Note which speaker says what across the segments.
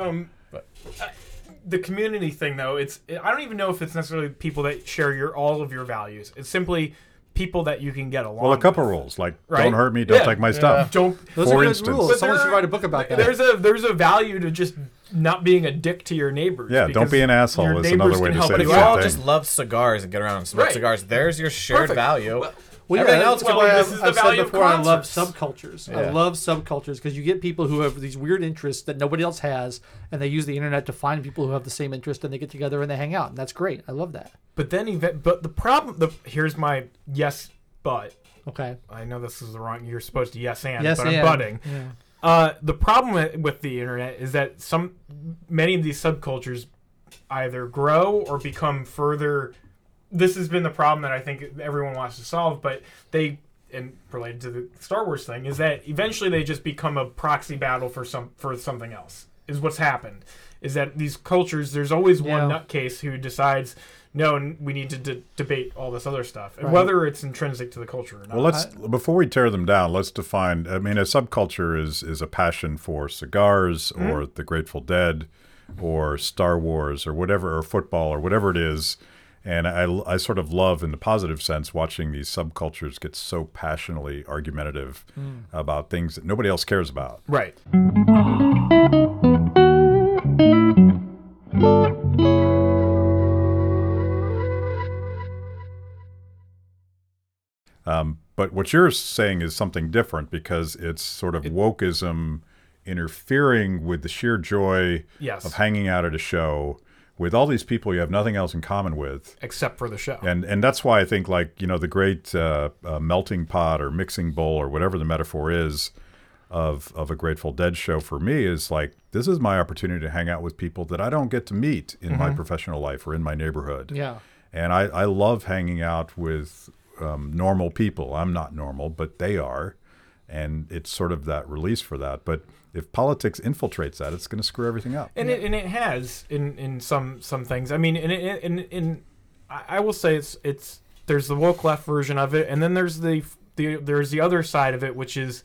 Speaker 1: Um,
Speaker 2: But-
Speaker 1: uh, the community thing, though, it's I don't even know if it's necessarily people that share your all of your values. It's simply people that you can get along.
Speaker 3: Well, a couple
Speaker 1: with.
Speaker 3: rules like
Speaker 1: Right?
Speaker 3: don't hurt me, don't
Speaker 1: Yeah.
Speaker 3: take my stuff.
Speaker 1: Don't.
Speaker 4: Those
Speaker 3: For
Speaker 4: are good
Speaker 3: instance.
Speaker 4: rules.
Speaker 1: But
Speaker 4: Someone
Speaker 1: there
Speaker 4: should write a book about that.
Speaker 1: There's a there's a value to just not being a dick to your neighbors.
Speaker 3: Yeah, don't be an asshole
Speaker 1: your
Speaker 3: is
Speaker 1: neighbors
Speaker 3: another
Speaker 1: can
Speaker 3: way to
Speaker 1: help
Speaker 3: say
Speaker 2: But if
Speaker 1: you
Speaker 2: you
Speaker 3: same
Speaker 2: all
Speaker 3: thing.
Speaker 2: just love cigars and get around and smoke
Speaker 1: Right.
Speaker 2: cigars, there's your shared
Speaker 1: Perfect.
Speaker 2: value.
Speaker 1: Well-
Speaker 4: Well,
Speaker 2: Everything
Speaker 4: yeah,
Speaker 2: else
Speaker 4: that's
Speaker 2: can
Speaker 4: why
Speaker 1: be-
Speaker 4: I've,
Speaker 1: this is
Speaker 4: I've said
Speaker 1: value of
Speaker 4: before I love subcultures.
Speaker 2: Yeah.
Speaker 4: I love subcultures because you get people who have these weird interests that nobody else has, and they use the internet to find people who have the same interest, and they get together and they hang out, and that's great. I love that.
Speaker 1: But then, even, but the problem, the here's my yes, but
Speaker 4: Okay.
Speaker 1: I know this is the wrong. You're supposed to yes and,
Speaker 4: Yes,
Speaker 1: but
Speaker 4: and.
Speaker 1: I'm butting.
Speaker 4: Yeah.
Speaker 1: Uh, the problem with- with the internet is that some many of these subcultures either grow or become further. This has been the problem that I think everyone wants to solve, but they and related to the Star Wars thing is that eventually they just become a proxy battle for some for something else. Is what's happened. Is that these cultures? There's always one
Speaker 4: Yeah.
Speaker 1: nutcase who decides. No, we need to d- debate all this other stuff, and
Speaker 4: Right.
Speaker 1: whether it's intrinsic to the culture or not.
Speaker 3: Well, let's before we tear them down, let's define. I mean, a subculture is is a passion for cigars
Speaker 1: Mm-hmm.
Speaker 3: or the Grateful Dead or Star Wars or whatever or football or whatever it is. And I, I sort of love, in the positive sense, watching these subcultures get so passionately argumentative
Speaker 1: Mm.
Speaker 3: about things that nobody else cares about.
Speaker 1: right.
Speaker 3: Um, but what you're saying is something different because it's sort of wokeism interfering with the sheer joy
Speaker 1: Yes.
Speaker 3: of hanging out at a show with all these people you have nothing else in common with.
Speaker 1: Except for the show.
Speaker 3: And and that's why I think like you know the great uh, uh, melting pot or mixing bowl or whatever the metaphor is of of a Grateful Dead show for me is like this is my opportunity to hang out with people that I don't get to meet in my professional life or in my neighborhood.
Speaker 4: Yeah.
Speaker 3: And I, I love hanging out with um, normal people. I'm not normal, but they are. And it's sort of that release for that. But if politics infiltrates that, it's going to screw everything up.
Speaker 1: and it and it has in in some some things. I mean, in in in, in I will say it's it's there's the woke left version of it, and then there's the the there's the other side of it, which is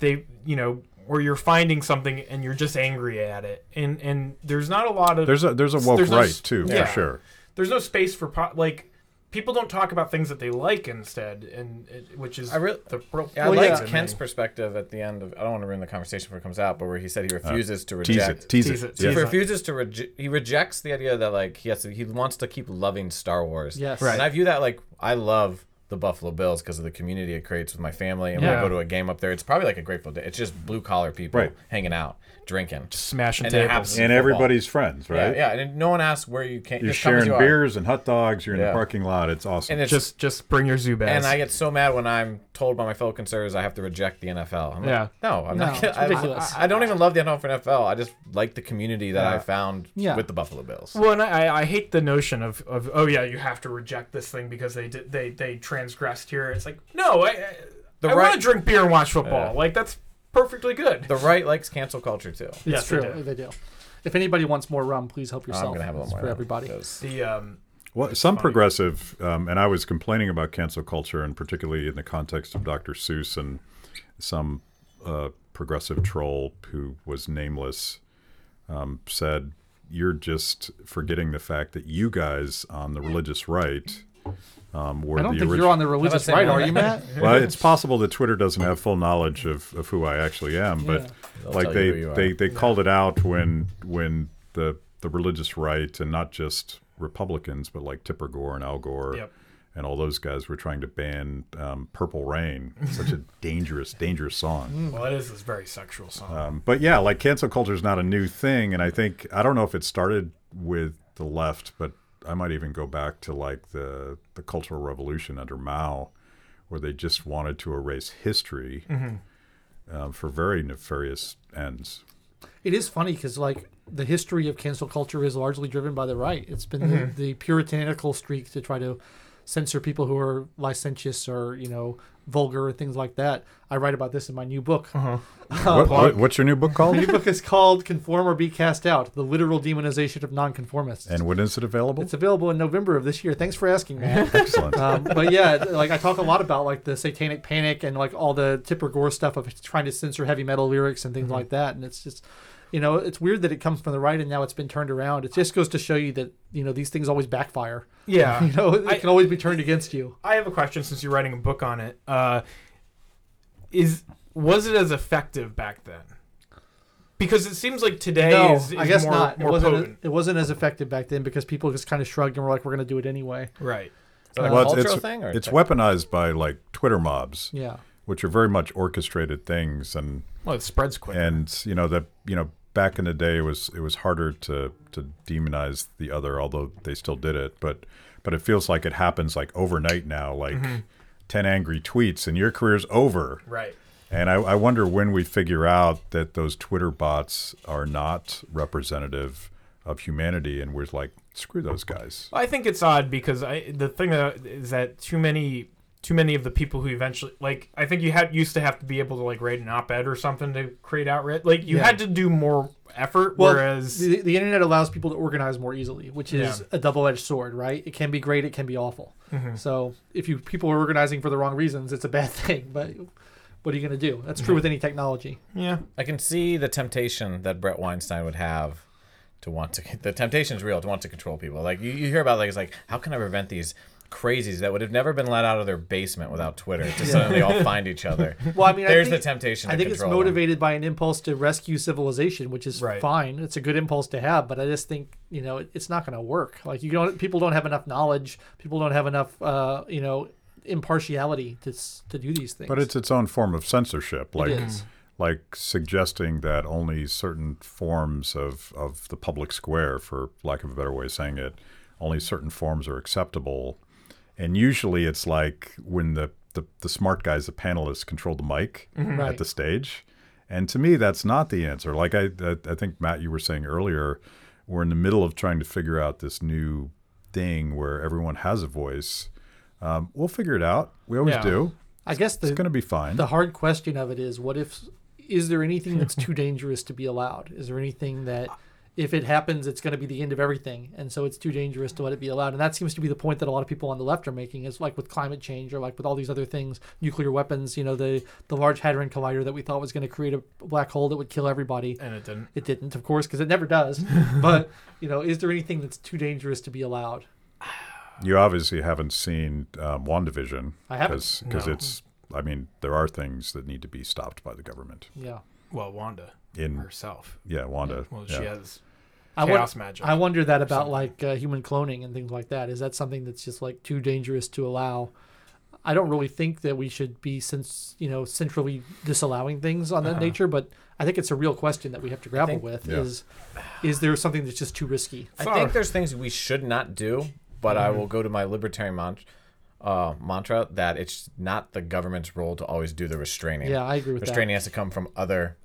Speaker 1: they you know where you're finding something and you're just angry at it, and and there's not a lot of
Speaker 3: There's a there's a woke
Speaker 1: There's
Speaker 3: right too,
Speaker 1: yeah.
Speaker 3: for sure.
Speaker 1: there's no space for po- like people don't talk about things that they like instead, and it, which is
Speaker 2: I really-
Speaker 1: the pro-
Speaker 2: Yeah, I
Speaker 4: Well,
Speaker 2: liked
Speaker 4: yeah.
Speaker 2: Kent's perspective at the end of. I don't want to ruin the conversation before it comes out, but where he said he refuses to
Speaker 3: Uh, Tease it, tease,
Speaker 1: Tease
Speaker 3: it.
Speaker 1: it,
Speaker 3: Yeah.
Speaker 2: He
Speaker 1: tease
Speaker 2: refuses to reje- he rejects the idea that like he has to, he wants to keep loving Star Wars.
Speaker 4: Yes.
Speaker 1: Right.
Speaker 2: And I view that like I love the Buffalo Bills because of the community it creates with my family. And when I go to a game up there, it's probably like a Grateful Dead. It's just blue collar people
Speaker 3: Right.
Speaker 2: hanging out, drinking.
Speaker 1: smashing
Speaker 2: And
Speaker 1: tables.
Speaker 3: And everybody's friends, right?
Speaker 2: Yeah, yeah. And no one asks where you came.
Speaker 3: You're
Speaker 2: just come as
Speaker 3: sharing
Speaker 2: you are.
Speaker 3: beers and hot dogs. You're in
Speaker 2: Yeah.
Speaker 3: the parking lot. It's awesome.
Speaker 2: And it's
Speaker 1: just just bring your Zubaz.
Speaker 2: And I get so mad when I'm told by my fellow conservatives I have to reject the NFL. I'm like,
Speaker 1: Yeah.
Speaker 2: no, I'm
Speaker 4: No,
Speaker 2: not.
Speaker 4: it's
Speaker 2: I,
Speaker 4: ridiculous.
Speaker 2: I, I don't even love the NFL for NFL. I just like the community that I found
Speaker 4: Yeah.
Speaker 2: with the Buffalo Bills.
Speaker 1: Well, and I, I hate the notion of, of oh yeah you have to reject this thing because they did they they transgressed here. It's like no, I I,
Speaker 2: The
Speaker 1: I
Speaker 2: right-
Speaker 1: want to drink beer and watch football.
Speaker 2: Yeah.
Speaker 1: Like that's perfectly good.
Speaker 2: The right likes cancel culture too.
Speaker 4: It's
Speaker 1: Yes, they
Speaker 4: true.
Speaker 1: do.
Speaker 4: They do. If anybody wants more rum, please help yourself.
Speaker 2: I'm gonna have a little more
Speaker 4: for everybody.
Speaker 1: the um
Speaker 3: Well, some progressive, um, and I was complaining about cancel culture, and particularly in the context of Dr. Seuss and some uh, progressive troll who was nameless um, said, "You're just forgetting the fact that you guys on the religious right um,
Speaker 4: I don't think
Speaker 3: origi-
Speaker 4: you're on the religious right, are you, Matt?
Speaker 3: Well, it's possible that Twitter doesn't have full knowledge of, of who I actually am, but
Speaker 4: Yeah.
Speaker 2: They'll
Speaker 3: like
Speaker 2: tell
Speaker 3: they
Speaker 2: you who you are.
Speaker 3: they, they called it out when when the the religious right and not just Republicans, but like Tipper Gore and Al Gore
Speaker 1: Yep.
Speaker 3: and all those guys were trying to ban um, "Purple Rain," such a dangerous, dangerous song.
Speaker 1: well it is this very sexual song.
Speaker 3: Um, but yeah, like cancel culture is not a new thing, and I think I don't know if it started with the left, but I might even go back to like the the Cultural Revolution under Mao, where they just wanted to erase history uh, for very nefarious ends.
Speaker 4: It is funny because like the history of cancel culture is largely driven by the right. It's been
Speaker 1: Mm-hmm.
Speaker 4: the, the puritanical streak to try to censor people who are licentious or you know vulgar and things like that. I write about this in my new book.
Speaker 1: Uh-huh.
Speaker 3: What, what, what's your new book
Speaker 4: My
Speaker 3: called?
Speaker 4: new book is called "Conform or Be Cast Out: The Literal Demonization of Nonconformists."
Speaker 3: and when is it available?
Speaker 4: it's available in November of this year. Thanks for asking, man.
Speaker 3: Excellent.
Speaker 4: um, but yeah, like I talk a lot about like the Satanic Panic and like all the Tipper Gore stuff of trying to censor heavy metal lyrics and things
Speaker 1: Mm-hmm.
Speaker 4: like that, and it's just You know, it's weird that it comes from the right and now it's been turned around. It just goes to show you that you know these things always backfire.
Speaker 1: Yeah.
Speaker 4: You know, it
Speaker 1: I-
Speaker 4: can always be turned against you.
Speaker 1: I have a question since you're writing a book on it. Uh, is was it as effective back then? Because it seems like today
Speaker 4: no,
Speaker 1: is, is
Speaker 4: I guess
Speaker 1: more,
Speaker 4: not. It
Speaker 1: more
Speaker 4: wasn't.
Speaker 1: potent.
Speaker 4: It wasn't as effective back then because people just kind of shrugged and were like, "We're going to do it anyway."
Speaker 1: right.
Speaker 2: Is that a
Speaker 3: Well, it's,
Speaker 2: cultural
Speaker 3: it's,
Speaker 2: thing or
Speaker 3: it's weaponized by like Twitter mobs,
Speaker 4: Yeah.
Speaker 3: which are very much orchestrated things, and
Speaker 1: Well, it spreads quick.
Speaker 3: and you know that you know back in the day it was it was harder to to demonize the other, although they still did it, but but it feels like it happens like overnight now, like mm-hmm. ten angry tweets and your career's over.
Speaker 1: right.
Speaker 3: And I, I wonder when we figure out that those Twitter bots are not representative of humanity, and we're like, screw those guys.
Speaker 1: I think it's odd because I the thing that is that too many too many of the people who eventually like I think you had used to have to be able to like write an op-ed or something to create outright like you
Speaker 4: Yeah.
Speaker 1: had to do more effort
Speaker 4: Well,
Speaker 1: whereas
Speaker 4: the, the internet allows people to organize more easily, which is
Speaker 1: Yeah.
Speaker 4: a double-edged sword, right? It can be great, it can be awful.
Speaker 1: Mm-hmm.
Speaker 4: So if you people are organizing for the wrong reasons, it's a bad thing. But what are you going to do? That's
Speaker 1: Mm-hmm.
Speaker 4: true with any technology.
Speaker 1: yeah
Speaker 2: I can see the temptation that Bret Weinstein would have to want to. The temptation is real to want to control people. Like you, you hear about like it's like how can I prevent these crazies that would have never been let out of their basement without Twitter to suddenly all find each other.
Speaker 4: Well, I mean,
Speaker 2: There's
Speaker 4: I
Speaker 2: the
Speaker 4: think,
Speaker 2: temptation.
Speaker 4: I think it's
Speaker 2: control them.
Speaker 4: motivated by an impulse to rescue civilization, which is
Speaker 1: Right.
Speaker 4: fine. It's a good impulse to have, but I just think you know it's not going to work. Like you don't, people don't have enough knowledge. People don't have enough, uh, you know, impartiality to to do these things.
Speaker 3: But it's its own form of censorship, like
Speaker 4: is.
Speaker 3: like suggesting that only certain forms of, of the public square, for lack of a better way of saying it, only certain forms are acceptable. And usually it's like when the, the, the smart guys, the panelists, control the mic
Speaker 4: Right.
Speaker 3: at the stage. And to me, that's not the answer. Like I, I, I think, Matt, you were saying earlier, we're in the middle of trying to figure out this new thing where everyone has a voice. Um, we'll figure it out. We always
Speaker 1: Yeah.
Speaker 3: do.
Speaker 4: I guess the
Speaker 3: It's going to be fine.
Speaker 4: the hard question of it is, what if is there anything that's too dangerous to be allowed? Is there anything that if it happens, it's going to be the end of everything, and so it's too dangerous to let it be allowed? And that seems to be the point that a lot of people on the left are making, is like with climate change or like with all these other things, nuclear weapons. You know, the the Large Hadron Collider that we thought was going to create a black hole that would kill everybody.
Speaker 1: and it didn't
Speaker 4: It didn't, of course, because it never does. but you know, is there anything that's too dangerous to be allowed?
Speaker 3: You obviously haven't seen um, WandaVision.
Speaker 4: I haven't.
Speaker 3: Because
Speaker 1: No.
Speaker 3: it's, I mean, there are things that need to be stopped by the government.
Speaker 4: Yeah,
Speaker 1: well Wanda
Speaker 3: In,
Speaker 1: herself
Speaker 3: yeah, Wanda.
Speaker 1: well
Speaker 3: yeah.
Speaker 1: she has
Speaker 4: I won-
Speaker 1: chaos magic
Speaker 4: I wonder that about
Speaker 1: something.
Speaker 4: like uh, human cloning and things like that. Is that something that's just like too dangerous to allow? I don't really think that we should be since you know centrally disallowing things on that
Speaker 1: Uh-huh.
Speaker 4: nature, but I think it's a real question that we have to grapple
Speaker 2: think-
Speaker 4: with.
Speaker 3: Yeah.
Speaker 4: Is is there something that's just too risky?
Speaker 2: I
Speaker 1: Sorry.
Speaker 2: think there's things we should not do, but I will go to my libertarian mantra, uh, mantra that it's not the government's role to always do the restraining.
Speaker 4: Yeah, I agree with
Speaker 2: restraining has to come from other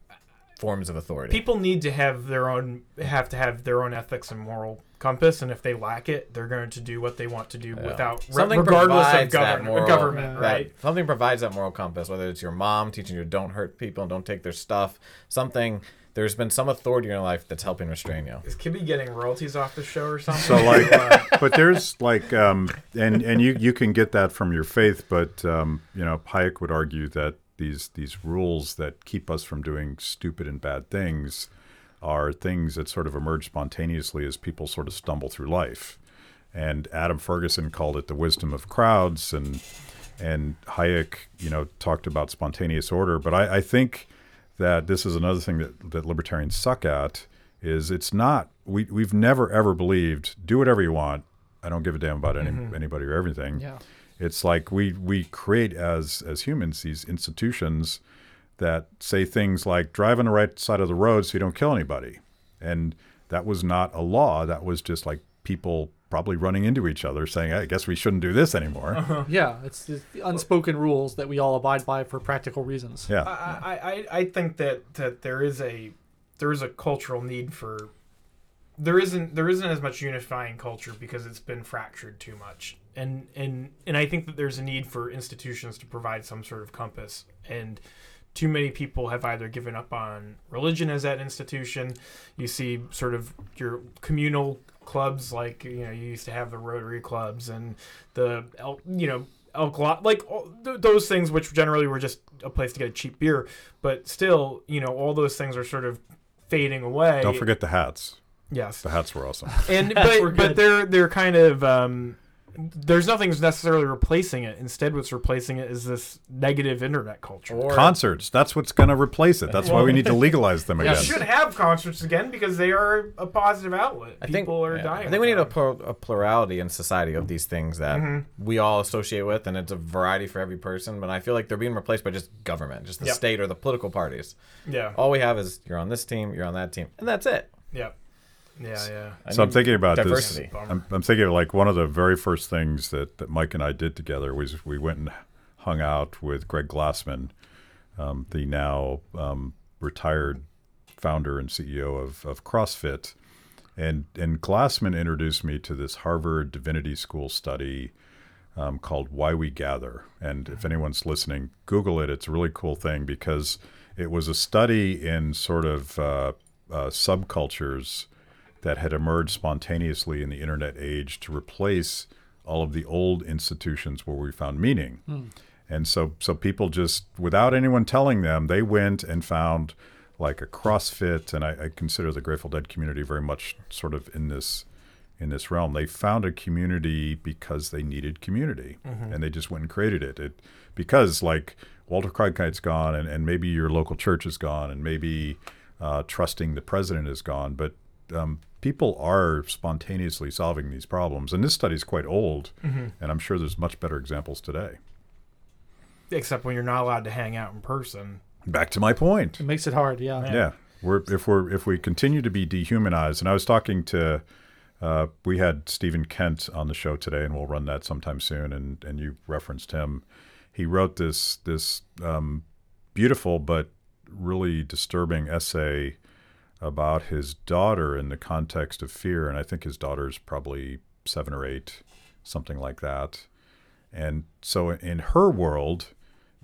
Speaker 2: forms of authority.
Speaker 1: people need to have their own have to have their own ethics and moral compass and if they lack it they're going to do what they want to do without
Speaker 2: Something
Speaker 1: regardless of
Speaker 2: provides that
Speaker 1: government
Speaker 2: moral-
Speaker 1: government
Speaker 4: Yeah.
Speaker 2: that
Speaker 1: right
Speaker 2: something provides that moral compass, whether it's your mom teaching you don't hurt people and don't take their stuff. Something there's been some authority in your life that's helping restrain you.
Speaker 1: is Kibby getting royalties off the show or something
Speaker 3: So like, but there's like, um, and and you you can get that from your faith, but um, you know, Hayek would argue that these these rules that keep us from doing stupid and bad things are things that sort of emerge spontaneously as people sort of stumble through life. And Adam Ferguson called it the wisdom of crowds, and and Hayek, you know, talked about spontaneous order. But I, I think that this is another thing that, that libertarians suck at is it's not we we've never ever believed do whatever you want. I don't give a damn about any, mm-hmm. anybody or everything.
Speaker 4: Yeah.
Speaker 3: It's like we we create as as humans these institutions that say things like drive on the right side of the road so you don't kill anybody. And that was not a law. That was just like people probably running into each other saying, I guess we shouldn't do this anymore. Uh-huh.
Speaker 4: Yeah, it's just the unspoken rules that we all abide by for practical reasons.
Speaker 3: Yeah.
Speaker 1: I, I, I- I think that, that there is a there is a cultural need for there isn't there isn't as much unifying culture because it's been fractured too much and and and I think that there's a need for institutions to provide some sort of compass and too many people have either given up on religion as that institution you see sort of your communal clubs like you know you used to have the rotary clubs and the you know elk lot like all, th- those things which generally were just a place to get a cheap beer but still you know all those things are sort of fading away.
Speaker 3: Don't forget the hats.
Speaker 1: Yes.
Speaker 3: The hats were awesome.
Speaker 1: and but but they're they're kind of um, there's nothing's necessarily replacing it. Instead, what's replacing it is this negative internet culture.
Speaker 2: Or
Speaker 3: Concerts. That's what's going to replace it. That's why we need to legalize them again.
Speaker 1: we should have concerts again because they are a positive outlet.
Speaker 2: I think
Speaker 1: People are
Speaker 2: yeah,
Speaker 1: dying.
Speaker 2: I think we need a, plur- a plurality in society of these things that
Speaker 1: Mm-hmm.
Speaker 2: we all associate with, and it's a variety for every person. But I feel like they're being replaced by just government, just the
Speaker 1: Yep.
Speaker 2: state or the political parties.
Speaker 1: yeah,
Speaker 2: All we have is you're on this team, you're on that team, and that's it.
Speaker 1: yeah, yeah, yeah.
Speaker 2: I
Speaker 3: So I'm thinking about
Speaker 2: diversity.
Speaker 3: this. I'm, I'm thinking of like one of the very first things that, that Mike and I did together was we went and hung out with Greg Glassman, um, the now um, retired founder and CEO of, of CrossFit. And, and Glassman introduced me to this Harvard Divinity School study um, called Why We Gather. And if anyone's listening, Google it. It's a really cool thing because it was a study in sort of uh, uh, subcultures that had emerged spontaneously in the internet age to replace all of the old institutions where we found meaning. And so, so people just, without anyone telling them, they went and found like a CrossFit, and I, I consider the Grateful Dead community very much sort of in this in this realm. They found a community because they needed community, and they just went and created it. It because like Walter Cronkite's gone, and, and maybe your local church is gone, and maybe uh, trusting the president is gone, but um, people are spontaneously solving these problems. And this study is quite old, and I'm sure there's much better examples today.
Speaker 1: Except when you're not allowed to hang out in person.
Speaker 3: Back to my point.
Speaker 4: It makes it hard. Yeah.
Speaker 3: Yeah, we're if we're if we continue to be dehumanized, and I was talking to, uh, we had Stephen Kent on the show today, and we'll run that sometime soon. And and you referenced him. He wrote this this um, beautiful but really disturbing essay about his daughter in the context of fear, and I think his daughter's probably seven or eight, something like that. And so in her world,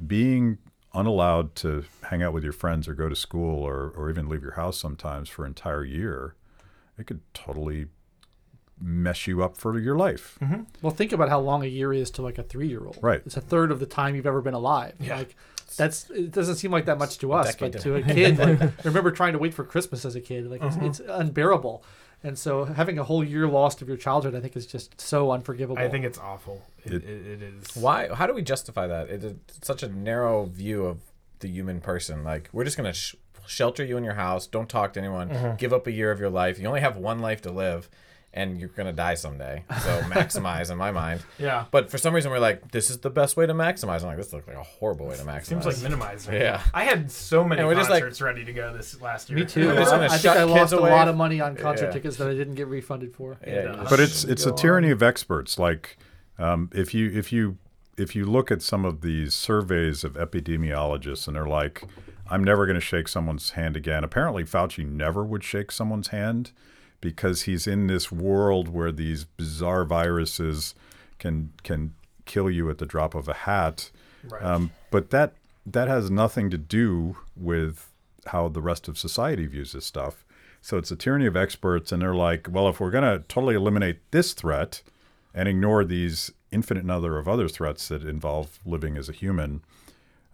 Speaker 3: being unallowed to hang out with your friends or go to school or, or even leave your house sometimes for an entire year, it could totally mess you up for your life. Mm-hmm.
Speaker 4: Well, think about how long a year is to like a three-year-old.
Speaker 3: Right.
Speaker 4: It's a third of the time you've ever been alive.
Speaker 1: Yeah.
Speaker 4: Like that's it doesn't seem like that much to us, but to a kid, like, I remember trying to wait for Christmas as a kid. Like it's, it's unbearable. And so having a whole year lost of your childhood, I think, is just so unforgivable.
Speaker 1: I think it's awful. It,
Speaker 3: It-
Speaker 1: it, it is.
Speaker 2: Why? How do we justify that? It is such a narrow view of the human person. Like we're just gonna sh- shelter you in your house. Don't talk to anyone.
Speaker 1: Mm-hmm.
Speaker 2: Give up a year of your life. You only have one life to live, and you're gonna die someday. So maximize in my mind.
Speaker 1: Yeah.
Speaker 2: But for some reason, we're like, this is the best way to maximize. I'm like, this looks like a horrible way to maximize.
Speaker 1: Seems like minimizing.
Speaker 2: Yeah.
Speaker 1: I had so many
Speaker 2: And we're just like-
Speaker 1: concerts ready to go this last year.
Speaker 4: Me too.
Speaker 2: We're just
Speaker 4: I,
Speaker 2: gonna
Speaker 4: I think I
Speaker 2: kids
Speaker 4: lost a lot of money on concert
Speaker 2: Yeah.
Speaker 4: tickets that I didn't get refunded for.
Speaker 2: Yeah, you
Speaker 1: But
Speaker 3: it's it's a
Speaker 4: Go
Speaker 3: tyranny of experts. Like um, if you if you if you look at some of these surveys of epidemiologists and they're like, I'm never going to shake someone's hand again. Apparently, Fauci never would shake someone's hand because he's in this world where these bizarre viruses can can kill you at the drop of a hat.
Speaker 1: Right.
Speaker 3: Um, but that that has nothing to do with how the rest of society views this stuff. So it's a tyranny of experts, and they're like, well, if we're going to totally eliminate this threat and ignore these infinite number of other threats that involve living as a human,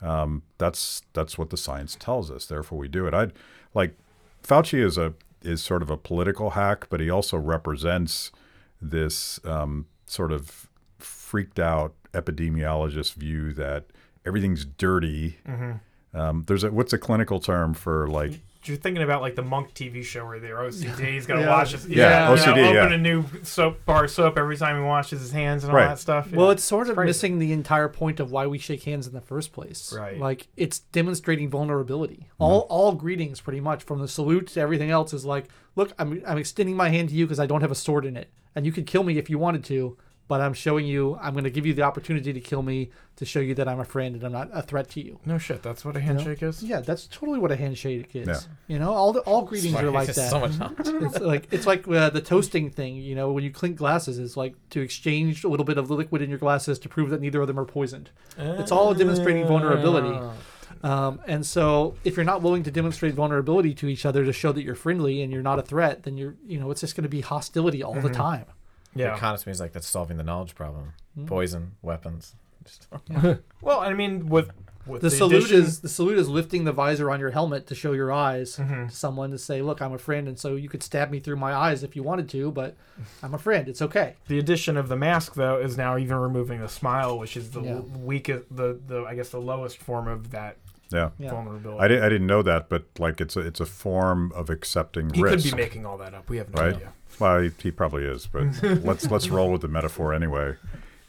Speaker 3: um, that's that's what the science tells us. Therefore, we do it. I'd like Fauci is a is sort of a political hack, but he also represents this um, sort of freaked out epidemiologist view that everything's dirty. Um, there's a what's a clinical term for like
Speaker 1: You're thinking about like the Monk TV show where their OCD. He's got to
Speaker 4: Yeah.
Speaker 1: wash his
Speaker 3: Yeah,
Speaker 1: you know,
Speaker 3: OCD,
Speaker 1: open
Speaker 3: yeah.
Speaker 1: a new soap bar soap every time he washes his hands and all
Speaker 3: Right.
Speaker 1: that stuff.
Speaker 4: Well,
Speaker 1: Yeah.
Speaker 4: it's sort of
Speaker 1: crazy.
Speaker 4: missing the entire point of why we shake hands in the first place.
Speaker 1: Right.
Speaker 4: Like it's demonstrating vulnerability. All mm-hmm. all greetings, pretty much, from the salute to everything else, is like, look, I'm I'm extending my hand to you because I don't have a sword in it, and you could kill me if you wanted to, but I'm showing you, I'm going to give you the opportunity to kill me to show you that I'm a friend and I'm not a threat to you.
Speaker 1: no shit. That's what a handshake is.
Speaker 4: Yeah, that's totally what a handshake is.
Speaker 3: Yeah.
Speaker 4: You know, all the all greetings are like that.
Speaker 2: So much knowledge.
Speaker 4: it's like it's like uh, the toasting thing. You know, when you clink glasses, it's like to exchange a little bit of the liquid in your glasses to prove that neither of them are poisoned. It's all demonstrating vulnerability. Um, and so, if you're not willing to demonstrate vulnerability to each other to show that you're friendly and you're not a threat, then you're you know it's just going to be hostility all the time.
Speaker 1: Yeah.
Speaker 2: Economy is like that's solving the knowledge problem.
Speaker 4: Hmm.
Speaker 2: Poison, weapons. Just,
Speaker 1: Well, I mean, with with
Speaker 4: the salute
Speaker 1: addition-
Speaker 4: is the salute is lifting the visor on your helmet to show your eyes
Speaker 1: Mm-hmm.
Speaker 4: to someone to say, "Look, I'm a friend," and so you could stab me through my eyes if you wanted to, but I'm a friend. It's okay.
Speaker 1: The addition of the mask, though, is now even removing the smile, which is the
Speaker 4: Yeah.
Speaker 1: weakest, the, the I guess the lowest form of that
Speaker 3: Yeah.
Speaker 4: Yeah.
Speaker 1: vulnerability.
Speaker 3: I, di- I didn't know that, but like it's a it's a form of accepting
Speaker 1: he
Speaker 3: risk.
Speaker 1: could be making all that up. We have no
Speaker 3: right?
Speaker 1: idea.
Speaker 3: Well, he, he probably is, but let's let's roll with the metaphor anyway.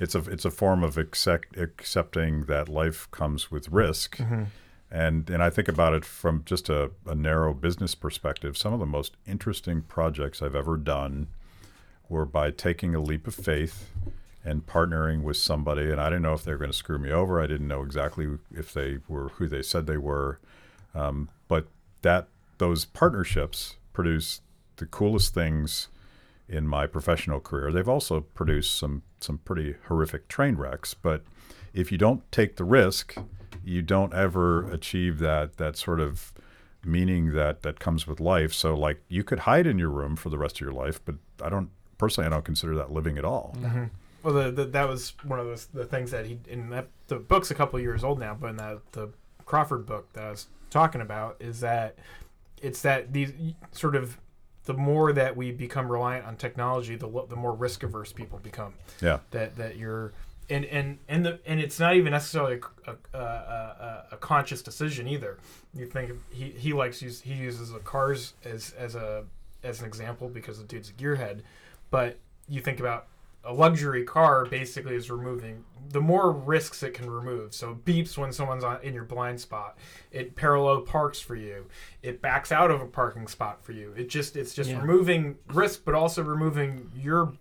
Speaker 3: It's a it's a form of accept, accepting that life comes with risk, mm-hmm. and and I think about it from just a, a narrow business perspective. Some of the most interesting projects I've ever done were by taking a leap of faith and partnering with somebody, and I didn't know if they were going to screw me over. I didn't know exactly if they were who they said they were, um, but that those partnerships produce the coolest things in my professional career. They've also produced some some pretty horrific train wrecks, but if you don't take the risk, you don't ever achieve that that sort of meaning that that comes with life. So like you could hide in your room for the rest of your life, but I don't personally I don't consider that living at all.
Speaker 1: Well, the, the, that was one of those the things that he in that the book's a couple of years old now, but in that the Crawford book that I was talking about is that it's that these sort of the more that we become reliant on technology, the the more risk averse people become.
Speaker 3: Yeah.
Speaker 1: That that you're and and and the and it's not even necessarily a, a, a, a, conscious decision either. You think he he likes use he uses the cars as as a as an example because the dude's a gearhead, but you think about a luxury car basically is removing the more risks it can remove. So it beeps when someone's on, in your blind spot. It parallel parks for you. It backs out of a parking spot for you. It just it's just
Speaker 4: Yeah.
Speaker 1: removing risk, but also removing your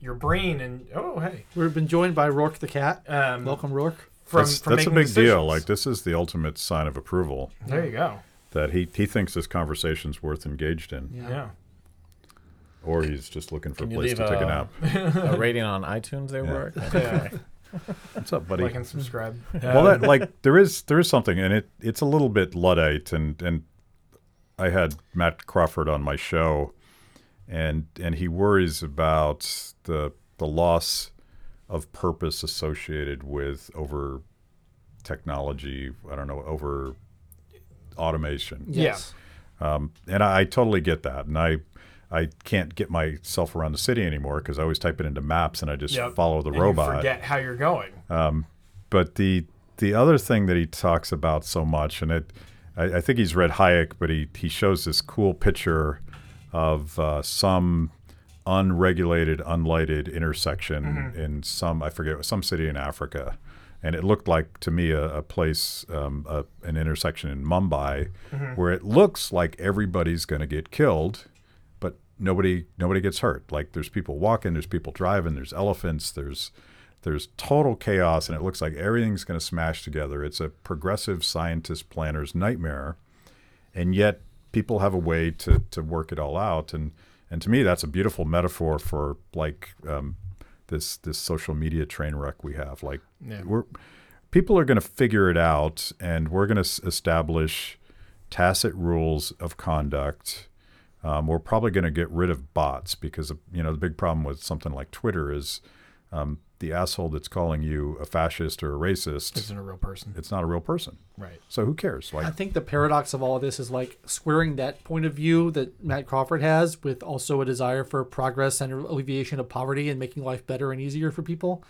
Speaker 1: your brain and oh hey
Speaker 4: We've been joined by Rourke the cat.
Speaker 1: um,
Speaker 4: Welcome, Rourke.
Speaker 1: from
Speaker 3: that's
Speaker 1: from
Speaker 3: that's a
Speaker 1: making
Speaker 3: big deal. Like this is the ultimate sign of approval
Speaker 1: there you go.
Speaker 3: that he he thinks this conversation's worth engaged in,
Speaker 1: yeah. Yeah.
Speaker 3: Or he's just looking for
Speaker 2: Can
Speaker 3: a
Speaker 2: you
Speaker 3: place
Speaker 2: leave
Speaker 3: to take a
Speaker 2: a-
Speaker 3: nap.
Speaker 2: a rating on iTunes there,
Speaker 3: Yeah.
Speaker 2: Rourke?
Speaker 1: yeah.
Speaker 3: What's up, buddy?
Speaker 1: like and subscribe.
Speaker 3: well, that like there is there is something, and it it's a little bit luddite, and and I had Matt Crawford on my show, and and he worries about the the loss of purpose associated with over technology. I don't know over automation,
Speaker 1: Yeah.
Speaker 4: Yes.
Speaker 3: um, and I, I totally get that, and I. I can't get myself around the city anymore because I always type it into maps and I just
Speaker 1: Yep.
Speaker 3: follow the
Speaker 1: and you
Speaker 3: robot.
Speaker 1: forget how you're going.
Speaker 3: But the the other thing that he talks about so much, and it, I, I think he's read Hayek, but he he shows this cool picture of uh, some unregulated, unlighted intersection in some I forget some city in Africa, and it looked like to me a, a place, um, a, an intersection in Mumbai, where it looks like everybody's going to get killed, nobody nobody gets hurt. Like there's people walking, there's people driving, there's elephants, there's there's total chaos, and it looks like everything's going to smash together. It's a progressive scientist planner's nightmare, and yet people have a way to to work it all out. And and to me, that's a beautiful metaphor for like um, this this social media train wreck we have. Like
Speaker 1: Yeah.
Speaker 3: we're people are going to figure it out, and we're going to establish tacit rules of conduct. Um, we're probably going to get rid of bots because you know the big problem with something like Twitter is um, the asshole that's calling you a fascist or a racist.
Speaker 1: Isn't a real person.
Speaker 3: It's not a real person.
Speaker 1: Right.
Speaker 3: So who cares?
Speaker 4: I think the paradox of all of this is like squaring that point of view that Matt Crawford has with also a desire for progress and alleviation of poverty and making life better and easier for people.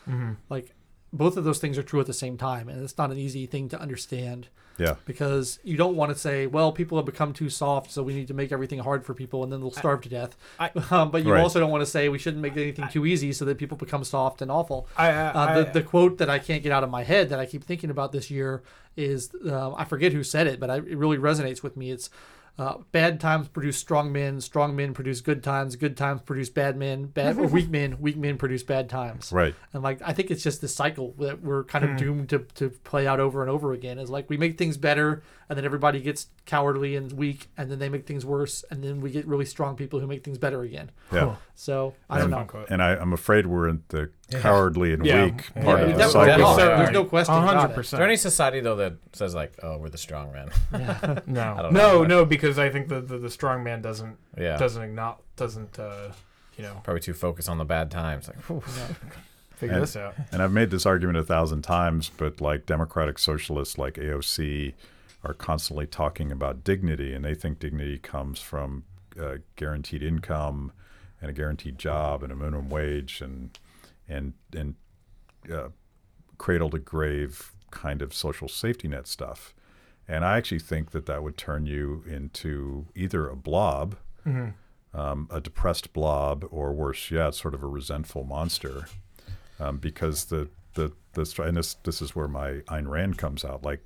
Speaker 4: Like both of those things are true at the same time, and it's not an easy thing to understand
Speaker 3: yeah,
Speaker 4: because you don't want to say, well, people have become too soft, so we need to make everything hard for people, and then they'll starve to death.
Speaker 1: I-
Speaker 4: um, but you
Speaker 3: Right.
Speaker 4: also don't want to say we shouldn't make anything too easy, so that people become soft and awful.
Speaker 1: I, I,
Speaker 4: Uh, the,
Speaker 1: I-
Speaker 4: the quote that I can't get out of my head that I keep thinking about this year is uh, I forget who said it, but I, it really resonates with me. It's uh, bad times produce strong men, strong men produce good times, good times produce bad men, bad or weak men, weak men produce bad times.
Speaker 3: right.
Speaker 4: And like I think it's just this cycle that we're kind of doomed to, to play out over and over again. Is like we make things better, and then everybody gets cowardly and weak, and then they make things worse, and then we get really strong people who make things better again.
Speaker 3: Yeah.
Speaker 4: So I don't
Speaker 3: And,
Speaker 4: know.
Speaker 3: And I, I'm afraid we're in the cowardly and
Speaker 1: Yeah.
Speaker 3: weak
Speaker 1: Yeah.
Speaker 3: part
Speaker 2: Yeah,
Speaker 3: of
Speaker 2: we
Speaker 3: the
Speaker 4: definitely
Speaker 3: cycle.
Speaker 4: are.
Speaker 1: So-
Speaker 4: There's no question
Speaker 1: hundred
Speaker 4: it.
Speaker 2: Is
Speaker 1: percent.
Speaker 2: there any society though that says like, "Oh, we're the strong men"?
Speaker 1: No,
Speaker 2: don't
Speaker 1: no,
Speaker 2: know.
Speaker 1: no, because I think the, the, the strong man doesn't
Speaker 2: Yeah,
Speaker 1: doesn't acknowledge doesn't uh, you know
Speaker 2: probably too focused on the bad times. Like,
Speaker 1: figure
Speaker 3: And-
Speaker 1: this out.
Speaker 3: And I've made this argument a thousand times, but like democratic socialists like AOC are constantly talking about dignity, and they think dignity comes from uh, guaranteed income and a guaranteed job and a minimum wage and and and uh, cradle to grave kind of social safety net stuff. And I actually think that that would turn you into either a blob, um, a depressed blob, or worse yet, sort of a resentful monster um, because the the the and this this is where my Ayn Rand comes out. Like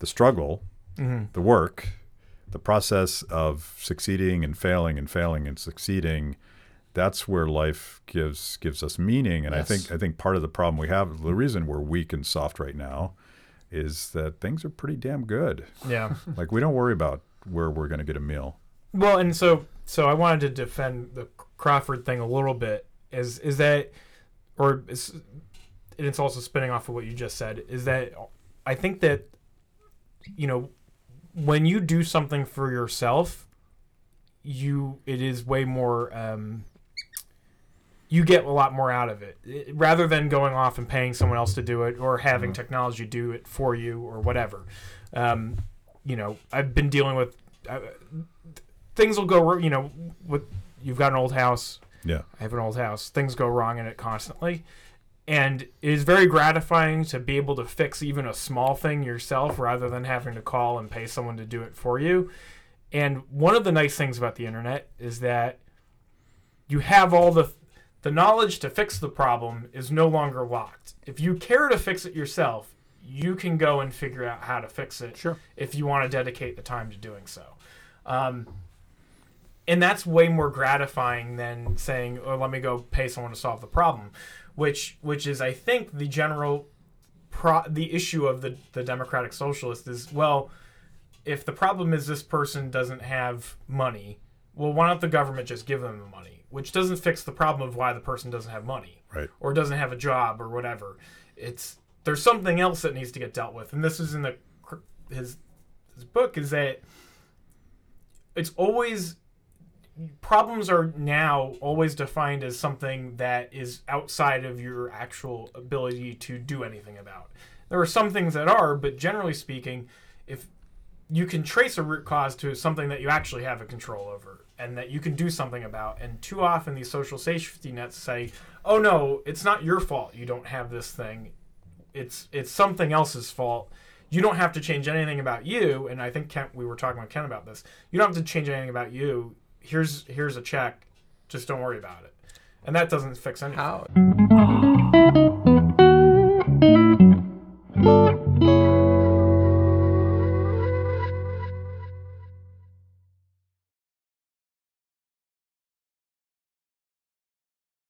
Speaker 3: the struggle, Mm-hmm. the work, the process of succeeding and failing and failing and succeeding. That's where life gives gives us meaning. And
Speaker 4: Yes.
Speaker 3: I think I think part of the problem we have, the reason we're weak and soft right now, is that things are pretty damn good.
Speaker 1: Yeah.
Speaker 3: Like we don't worry about where we're going to get a meal.
Speaker 1: Well, and so so I wanted to defend the Crawford thing a little bit. Is is that, or is, and it's also spinning off of what you just said. Is that I think that, you know, when you do something for yourself, you it is way more. Um, you get a lot more out of it It- rather than going off and paying someone else to do it or having technology do it for you or whatever. Um, you know, I've been dealing with. Uh, things will go wrong. You know, with you've got an old house.
Speaker 3: Yeah.
Speaker 1: I have an old house. Things go wrong in it constantly, and it is very gratifying to be able to fix even a small thing yourself rather than having to call and pay someone to do it for you. And one of the nice things about the internet is that you have all the the knowledge to fix the problem is no longer locked. If you care to fix it yourself, you can go and figure out how to fix it
Speaker 4: Sure.
Speaker 1: if you want to dedicate the time to doing so. Um, and that's way more gratifying than saying, "Oh, let me go pay someone to solve the problem," which which is, I think, the general pro- the issue of the the democratic socialist is well, if the problem is this person doesn't have money, well, why don't the government just give them the money? Which doesn't fix the problem of why the person doesn't have money
Speaker 3: Right.
Speaker 1: or doesn't have a job or whatever. It's there's something else that needs to get dealt with, and this is in the his his book is that it's always problems are now always defined as something that is outside of your actual ability to do anything about. There are some things that are, but generally speaking, if you can trace a root cause to something that you actually have a control over and that you can do something about. And too often these social safety nets say, "Oh no, it's not your fault you don't have this thing. It's it's something else's fault. You don't have to change anything about you." And I think Ken, we were talking with Ken about this. You don't have to change anything about you. Here's here's a check. Just don't worry about it. And that doesn't fix anything.
Speaker 4: How